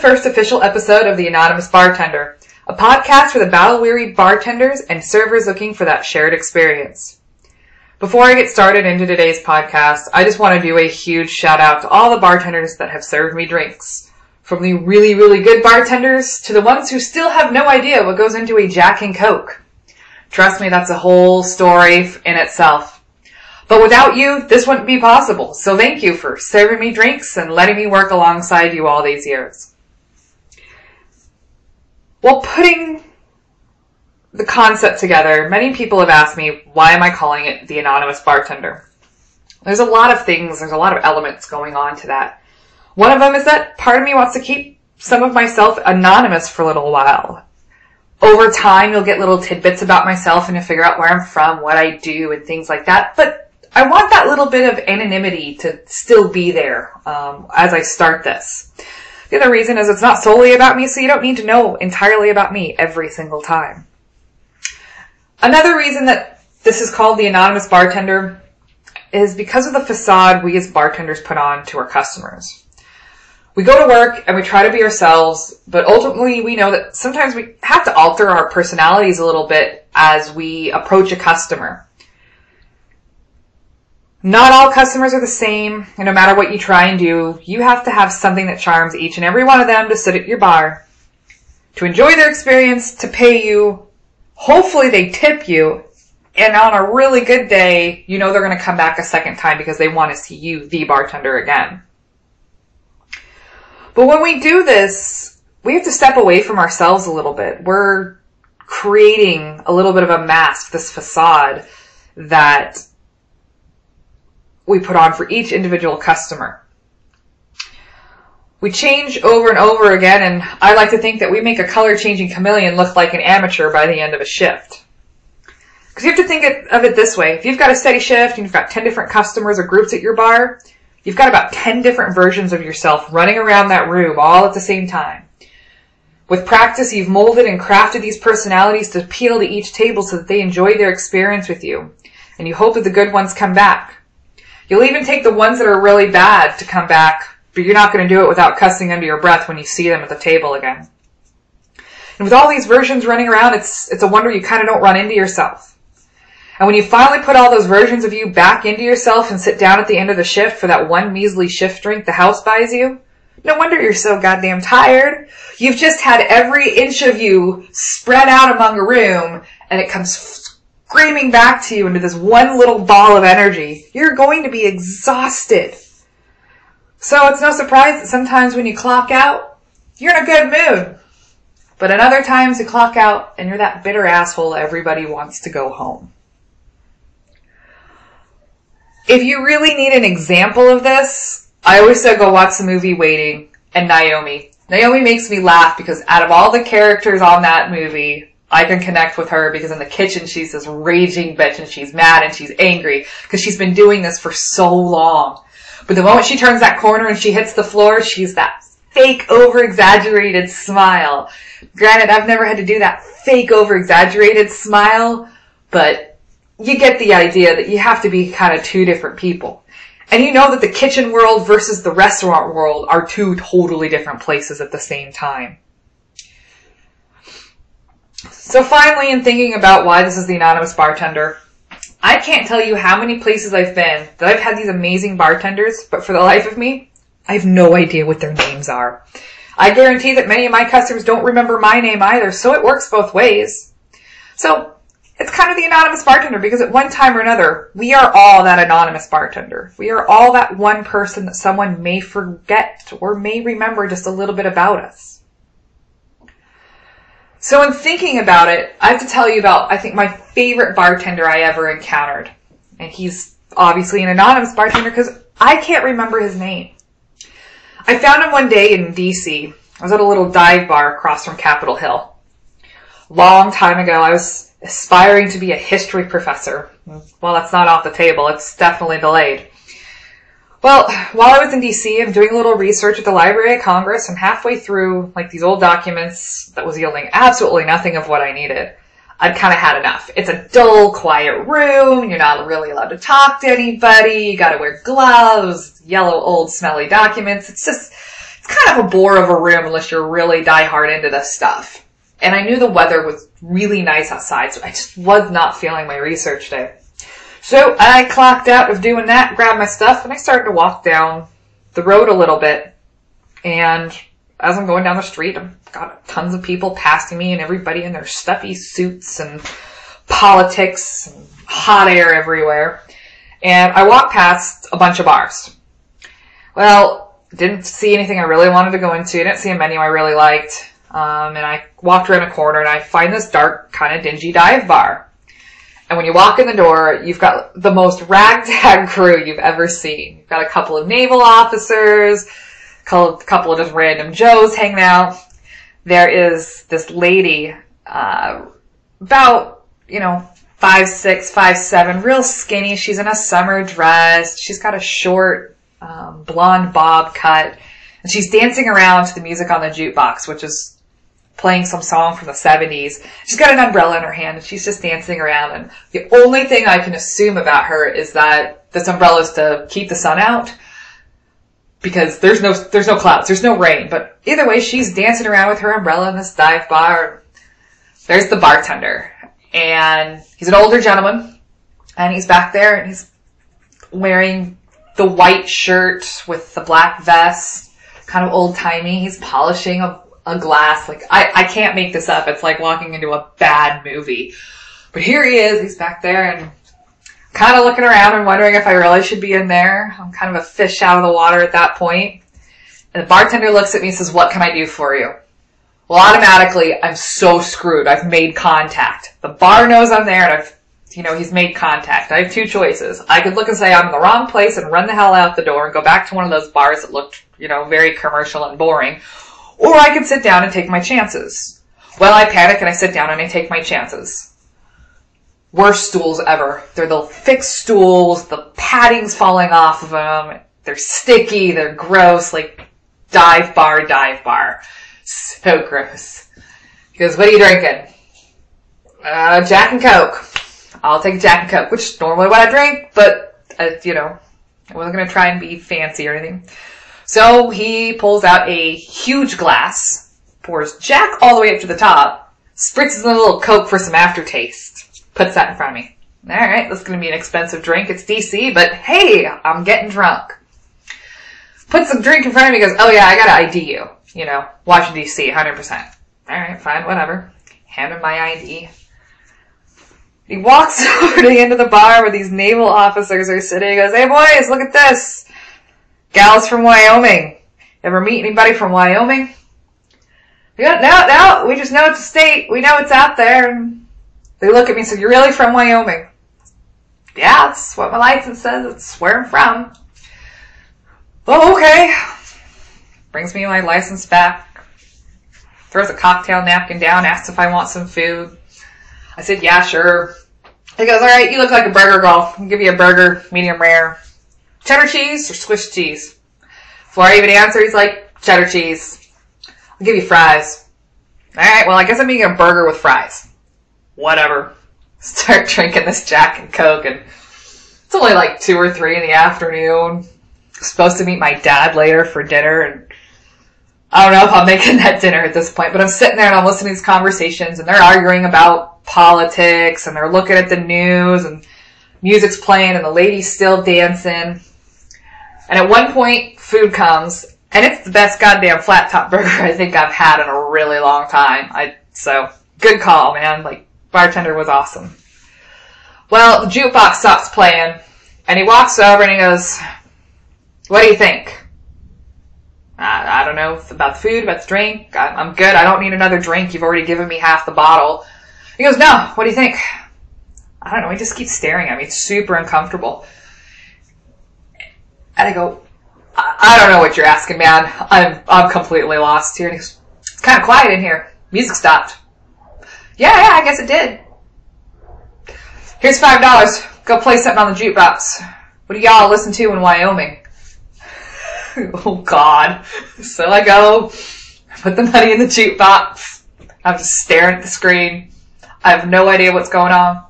first official episode of The Anonymous Bartender, a podcast for the battle weary bartenders and servers looking for that shared experience. Before I get started into today's podcast, I just want to do a huge shout out to all the bartenders that have served me drinks. From the really, really good bartenders to the ones who still have no idea what goes into a Jack and Coke. Trust me, that's a whole story in itself. But without you, this wouldn't be possible. So thank you for serving me drinks and letting me work alongside you all these years. While putting the concept together, many people have asked me, why am I calling it the anonymous bartender? There's a lot of things, there's a lot of elements going on to that. One of them is that part of me wants to keep some of myself anonymous for a little while. Over time, you'll get little tidbits about myself and to figure out where I'm from, what I do, and things like that. But I want that little bit of anonymity to still be there um, as I start this. The other reason is it's not solely about me, so you don't need to know entirely about me every single time. Another reason that this is called the anonymous bartender is because of the facade we as bartenders put on to our customers. We go to work and we try to be ourselves, but ultimately we know that sometimes we have to alter our personalities a little bit as we approach a customer. Not all customers are the same, and no matter what you try and do, you have to have something that charms each and every one of them to sit at your bar, to enjoy their experience, to pay you. Hopefully they tip you, and on a really good day, you know they're going to come back a second time because they want to see you, the bartender, again. But when we do this, we have to step away from ourselves a little bit. We're creating a little bit of a mask, this facade that we put on for each individual customer. We change over and over again, and I like to think that we make a color changing chameleon look like an amateur by the end of a shift. Because you have to think of it this way. If you've got a steady shift and you've got 10 different customers or groups at your bar, you've got about 10 different versions of yourself running around that room all at the same time. With practice, you've molded and crafted these personalities to appeal to each table so that they enjoy their experience with you. And you hope that the good ones come back. You'll even take the ones that are really bad to come back, but you're not going to do it without cussing under your breath when you see them at the table again. And with all these versions running around, it's, it's a wonder you kind of don't run into yourself. And when you finally put all those versions of you back into yourself and sit down at the end of the shift for that one measly shift drink the house buys you, no wonder you're so goddamn tired. You've just had every inch of you spread out among a room and it comes screaming back to you into this one little ball of energy, you're going to be exhausted. So it's no surprise that sometimes when you clock out, you're in a good mood. But at other times you clock out and you're that bitter asshole everybody wants to go home. If you really need an example of this, I always say go watch the movie Waiting and Naomi. Naomi makes me laugh because out of all the characters on that movie, I can connect with her because in the kitchen she's this raging bitch and she's mad and she's angry because she's been doing this for so long. But the moment she turns that corner and she hits the floor, she's that fake over exaggerated smile. Granted, I've never had to do that fake over exaggerated smile, but you get the idea that you have to be kind of two different people. And you know that the kitchen world versus the restaurant world are two totally different places at the same time. So finally, in thinking about why this is the anonymous bartender, I can't tell you how many places I've been that I've had these amazing bartenders, but for the life of me, I have no idea what their names are. I guarantee that many of my customers don't remember my name either, so it works both ways. So, it's kind of the anonymous bartender because at one time or another, we are all that anonymous bartender. We are all that one person that someone may forget or may remember just a little bit about us. So in thinking about it, I have to tell you about, I think, my favorite bartender I ever encountered. And he's obviously an anonymous bartender because I can't remember his name. I found him one day in DC. I was at a little dive bar across from Capitol Hill. Long time ago, I was aspiring to be a history professor. Well, that's not off the table. It's definitely delayed. Well, while I was in DC, I'm doing a little research at the Library of Congress. I'm halfway through like these old documents that was yielding absolutely nothing of what I needed. I'd kind of had enough. It's a dull, quiet room. You're not really allowed to talk to anybody. You got to wear gloves. Yellow, old, smelly documents. It's just it's kind of a bore of a room unless you're really die hard into this stuff. And I knew the weather was really nice outside, so I just was not feeling my research day. So I clocked out of doing that, grabbed my stuff, and I started to walk down the road a little bit. And as I'm going down the street, I've got tons of people passing me and everybody in their stuffy suits and politics and hot air everywhere. And I walked past a bunch of bars. Well, didn't see anything I really wanted to go into. Didn't see a menu I really liked. Um, and I walked around a corner and I find this dark, kind of dingy dive bar. And when you walk in the door, you've got the most ragtag crew you've ever seen. You've got a couple of naval officers, a couple of just random Joes hanging out. There is this lady, uh, about, you know, five six, five seven, real skinny. She's in a summer dress. She's got a short um, blonde bob cut, and she's dancing around to the music on the jukebox, which is playing some song from the 70s. She's got an umbrella in her hand and she's just dancing around. And the only thing I can assume about her is that this umbrella is to keep the sun out because there's no there's no clouds, there's no rain. But either way, she's dancing around with her umbrella in this dive bar. There's the bartender, and he's an older gentleman, and he's back there and he's wearing the white shirt with the black vest, kind of old timey. He's polishing a, a glass. Like I, I can't make this up. It's like walking into a bad movie. But here he is. He's back there and kind of looking around and wondering if I really should be in there. I'm kind of a fish out of the water at that point. And the bartender looks at me and says, what can I do for you? Well, automatically, I'm so screwed. I've made contact. The bar knows I'm there and I've, you know, he's made contact. I have two choices. I could look and say I'm in the wrong place and run the hell out the door and go back to one of those bars that looked, you know, very commercial and boring. Or I could sit down and take my chances. Well, I panic and I sit down and I take my chances worst stools ever. They're the fixed stools, the padding's falling off of them, they're sticky, they're gross, like dive bar, dive bar. So gross. He goes, what are you drinking? Uh, Jack and Coke. I'll take Jack and Coke, which normally what I drink, but, uh, you know, I wasn't gonna try and be fancy or anything. So he pulls out a huge glass, pours Jack all the way up to the top, spritzes in a little Coke for some aftertaste puts that in front of me. All right, this is going to be an expensive drink. It's DC, but hey, I'm getting drunk. Puts the drink in front of me. Goes, oh yeah, I gotta ID you. You know, Washington DC, 100%. All right, fine, whatever. Hand him my ID. He walks over to the end of the bar where these naval officers are sitting. He goes, hey boys, look at this. Gals from Wyoming. Ever meet anybody from Wyoming? Yeah, no, no, we just know it's a state. We know it's out there. And They look at me and say, you're really from Wyoming? Yeah, that's what my license says. It's where I'm from. Oh, okay. Brings me my license back. Throws a cocktail napkin down, asks if I want some food. I said, yeah, sure. He goes, alright, you look like a burger girl. I'll give you a burger, medium rare. Cheddar cheese or Swiss cheese? Before I even answer, he's like, cheddar cheese. I'll give you fries. Alright, well, I guess I'm eating a burger with fries whatever. Start drinking this Jack and Coke and it's only like two or three in the afternoon. supposed to meet my dad later for dinner and I don't know if I'm making that dinner at this point, but I'm sitting there and I'm listening to these conversations and they're arguing about politics and they're looking at the news and music's playing and the lady's still dancing. And at one point, food comes and it's the best goddamn flat top burger I think I've had in a really long time. I, so good call, man. Like bartender was awesome. Well, the jukebox stops playing, and he walks over and he goes, "What do you think?" I, I don't know about the food, about the drink. I, I'm good. I don't need another drink. You've already given me half the bottle. He goes, "No. What do you think?" I don't know. He just keeps staring at me. It's super uncomfortable. And I go, I, I don't know what you're asking, man. I'm I'm completely lost here. And he goes, it's kind of quiet in here. Music stopped. Yeah, yeah, I guess it did. Here's five dollars. Go play something on the jukebox. What do y'all listen to in Wyoming? oh God. So I go, put the money in the jukebox. I'm just staring at the screen. I have no idea what's going on.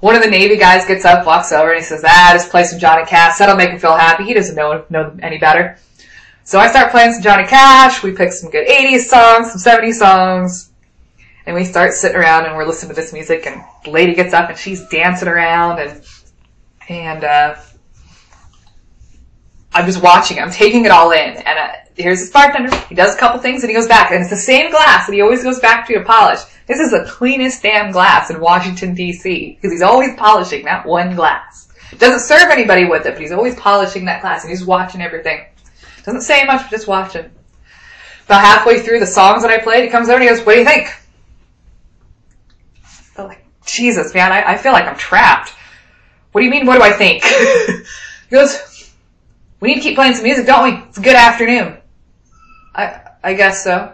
One of the Navy guys gets up, walks over, and he says, ah, just play some Johnny Cash. That'll make him feel happy. He doesn't know, know any better. So I start playing some Johnny Cash. We pick some good 80s songs, some 70s songs. And we start sitting around and we're listening to this music and the lady gets up and she's dancing around and, and, uh, I'm just watching. I'm taking it all in. And uh, here's this bartender. He does a couple things and he goes back. And it's the same glass that he always goes back to to polish. This is the cleanest damn glass in Washington D.C. because he's always polishing that one glass. Doesn't serve anybody with it, but he's always polishing that glass and he's watching everything. Doesn't say much, but just watching. About halfway through the songs that I played, he comes over and he goes, "What do you think?" I'm like, Jesus, man, I, I feel like I'm trapped. What do you mean? What do I think? he goes, "We need to keep playing some music, don't we? It's a good afternoon." I I guess so.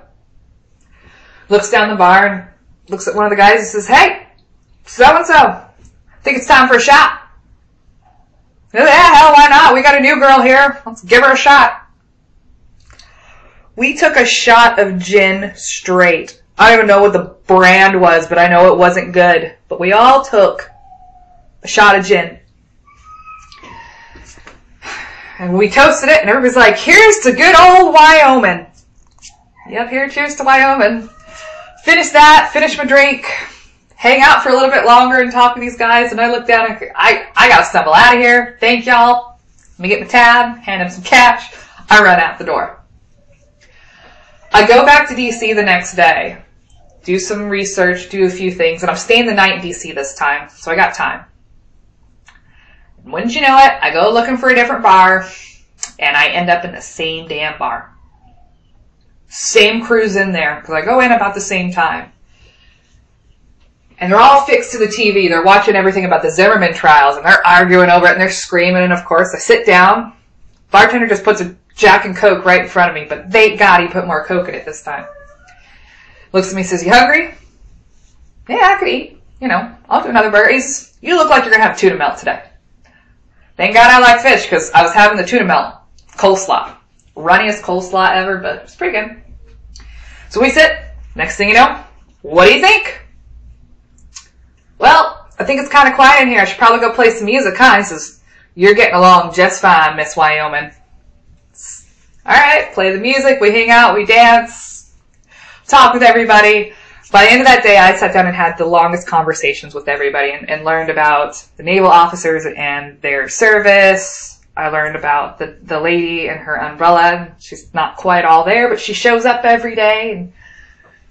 Looks down the bar and looks at one of the guys and says, "Hey, so and so, I think it's time for a shot." Yeah, hell, why not? We got a new girl here. Let's give her a shot. We took a shot of gin straight. I don't even know what the brand was, but I know it wasn't good. But we all took a shot of gin. And we toasted it, and everybody's like, here's to good old Wyoming. Yep, here, cheers to Wyoming. Finish that, finish my drink, hang out for a little bit longer and talk to these guys, and I look down and I, I gotta stumble out of here. Thank y'all. Let me get my tab, hand him some cash. I run out the door. I go back to DC the next day, do some research, do a few things, and I'm staying the night in DC this time, so I got time. Wouldn't you know it, I go looking for a different bar, and I end up in the same damn bar. Same crew's in there, because I go in about the same time. And they're all fixed to the TV. They're watching everything about the Zimmerman trials, and they're arguing over it, and they're screaming, and of course I sit down. Bartender just puts a Jack and Coke right in front of me, but thank God he put more Coke in it this time. Looks at me, says, "You hungry?" Yeah, I could eat. You know, I'll do another burger. He's, you look like you're gonna have tuna melt today. Thank God I like fish because I was having the tuna melt coleslaw, runniest coleslaw ever, but it's pretty good. So we sit. Next thing you know, what do you think? Well, I think it's kind of quiet in here. I should probably go play some music, huh? He says, "You're getting along just fine, Miss Wyoming." All right, play the music. We hang out. We dance. Talk with everybody. By the end of that day, I sat down and had the longest conversations with everybody and, and learned about the naval officers and their service. I learned about the, the lady and her umbrella. She's not quite all there, but she shows up every day and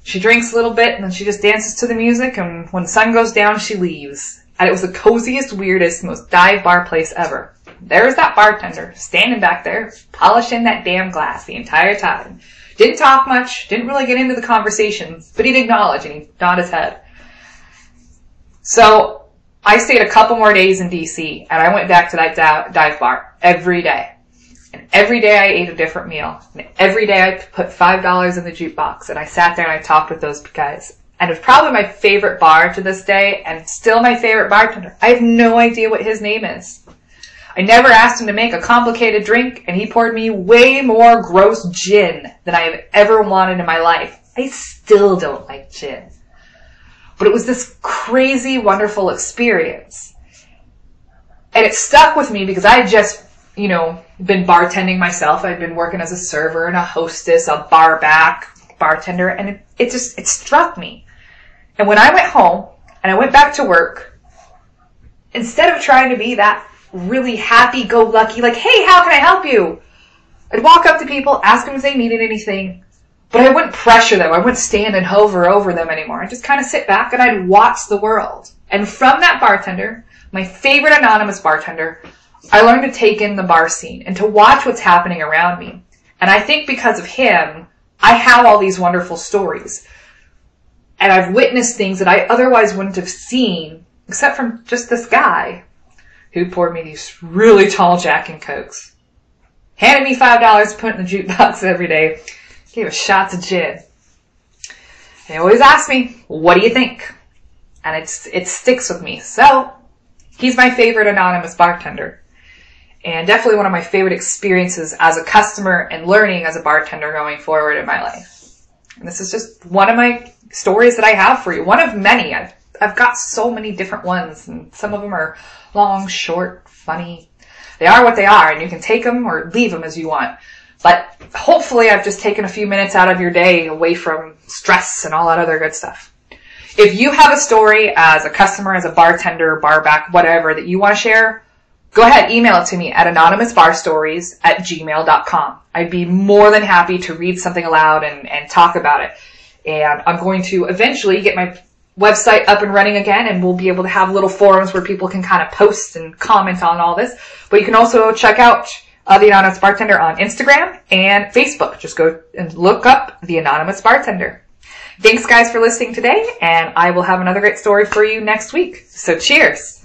she drinks a little bit and then she just dances to the music and when the sun goes down, she leaves. And it was the coziest, weirdest, most dive bar place ever. There was that bartender standing back there, polishing that damn glass the entire time. Didn't talk much, didn't really get into the conversations, but he'd acknowledge and he'd nod his head. So I stayed a couple more days in DC and I went back to that dive bar every day. And every day I ate a different meal. And every day I put $5 in the jukebox and I sat there and I talked with those guys. And it was probably my favorite bar to this day and still my favorite bartender. I have no idea what his name is. I never asked him to make a complicated drink, and he poured me way more gross gin than I have ever wanted in my life. I still don't like gin. But it was this crazy, wonderful experience. And it stuck with me because I had just, you know, been bartending myself. I'd been working as a server and a hostess, a bar back, bartender, and it, it just, it struck me. And when I went home and I went back to work, instead of trying to be that really happy go lucky, like, hey, how can I help you? I'd walk up to people, ask them if they needed anything, but I wouldn't pressure them. I wouldn't stand and hover over them anymore. I'd just kind of sit back and I'd watch the world. And from that bartender, my favorite anonymous bartender, I learned to take in the bar scene and to watch what's happening around me. And I think because of him, I have all these wonderful stories. And I've witnessed things that I otherwise wouldn't have seen, except from just this guy who poured me these really tall Jack and Cokes. Handed me five dollars to put in the jukebox every day. Gave a shot to gin. They always ask me, what do you think? And it's, it sticks with me. So, he's my favorite anonymous bartender. And definitely one of my favorite experiences as a customer and learning as a bartender going forward in my life. And this is just one of my stories that I have for you. One of many. I've, I've got so many different ones and some of them are long, short, funny. They are what they are and you can take them or leave them as you want. But hopefully I've just taken a few minutes out of your day away from stress and all that other good stuff. If you have a story as a customer, as a bartender, barback, whatever that you want to share, go ahead, email it to me at anonymousbarstories at gmail.com. I'd be more than happy to read something aloud and, and talk about it. And I'm going to eventually get my website up and running again and we'll be able to have little forums where people can kind of post and comment on all this. But you can also check out uh, the Anonymous Bartender on Instagram and Facebook. Just go and look up the Anonymous Bartender. Thanks guys for listening today and I will have another great story for you next week. So cheers!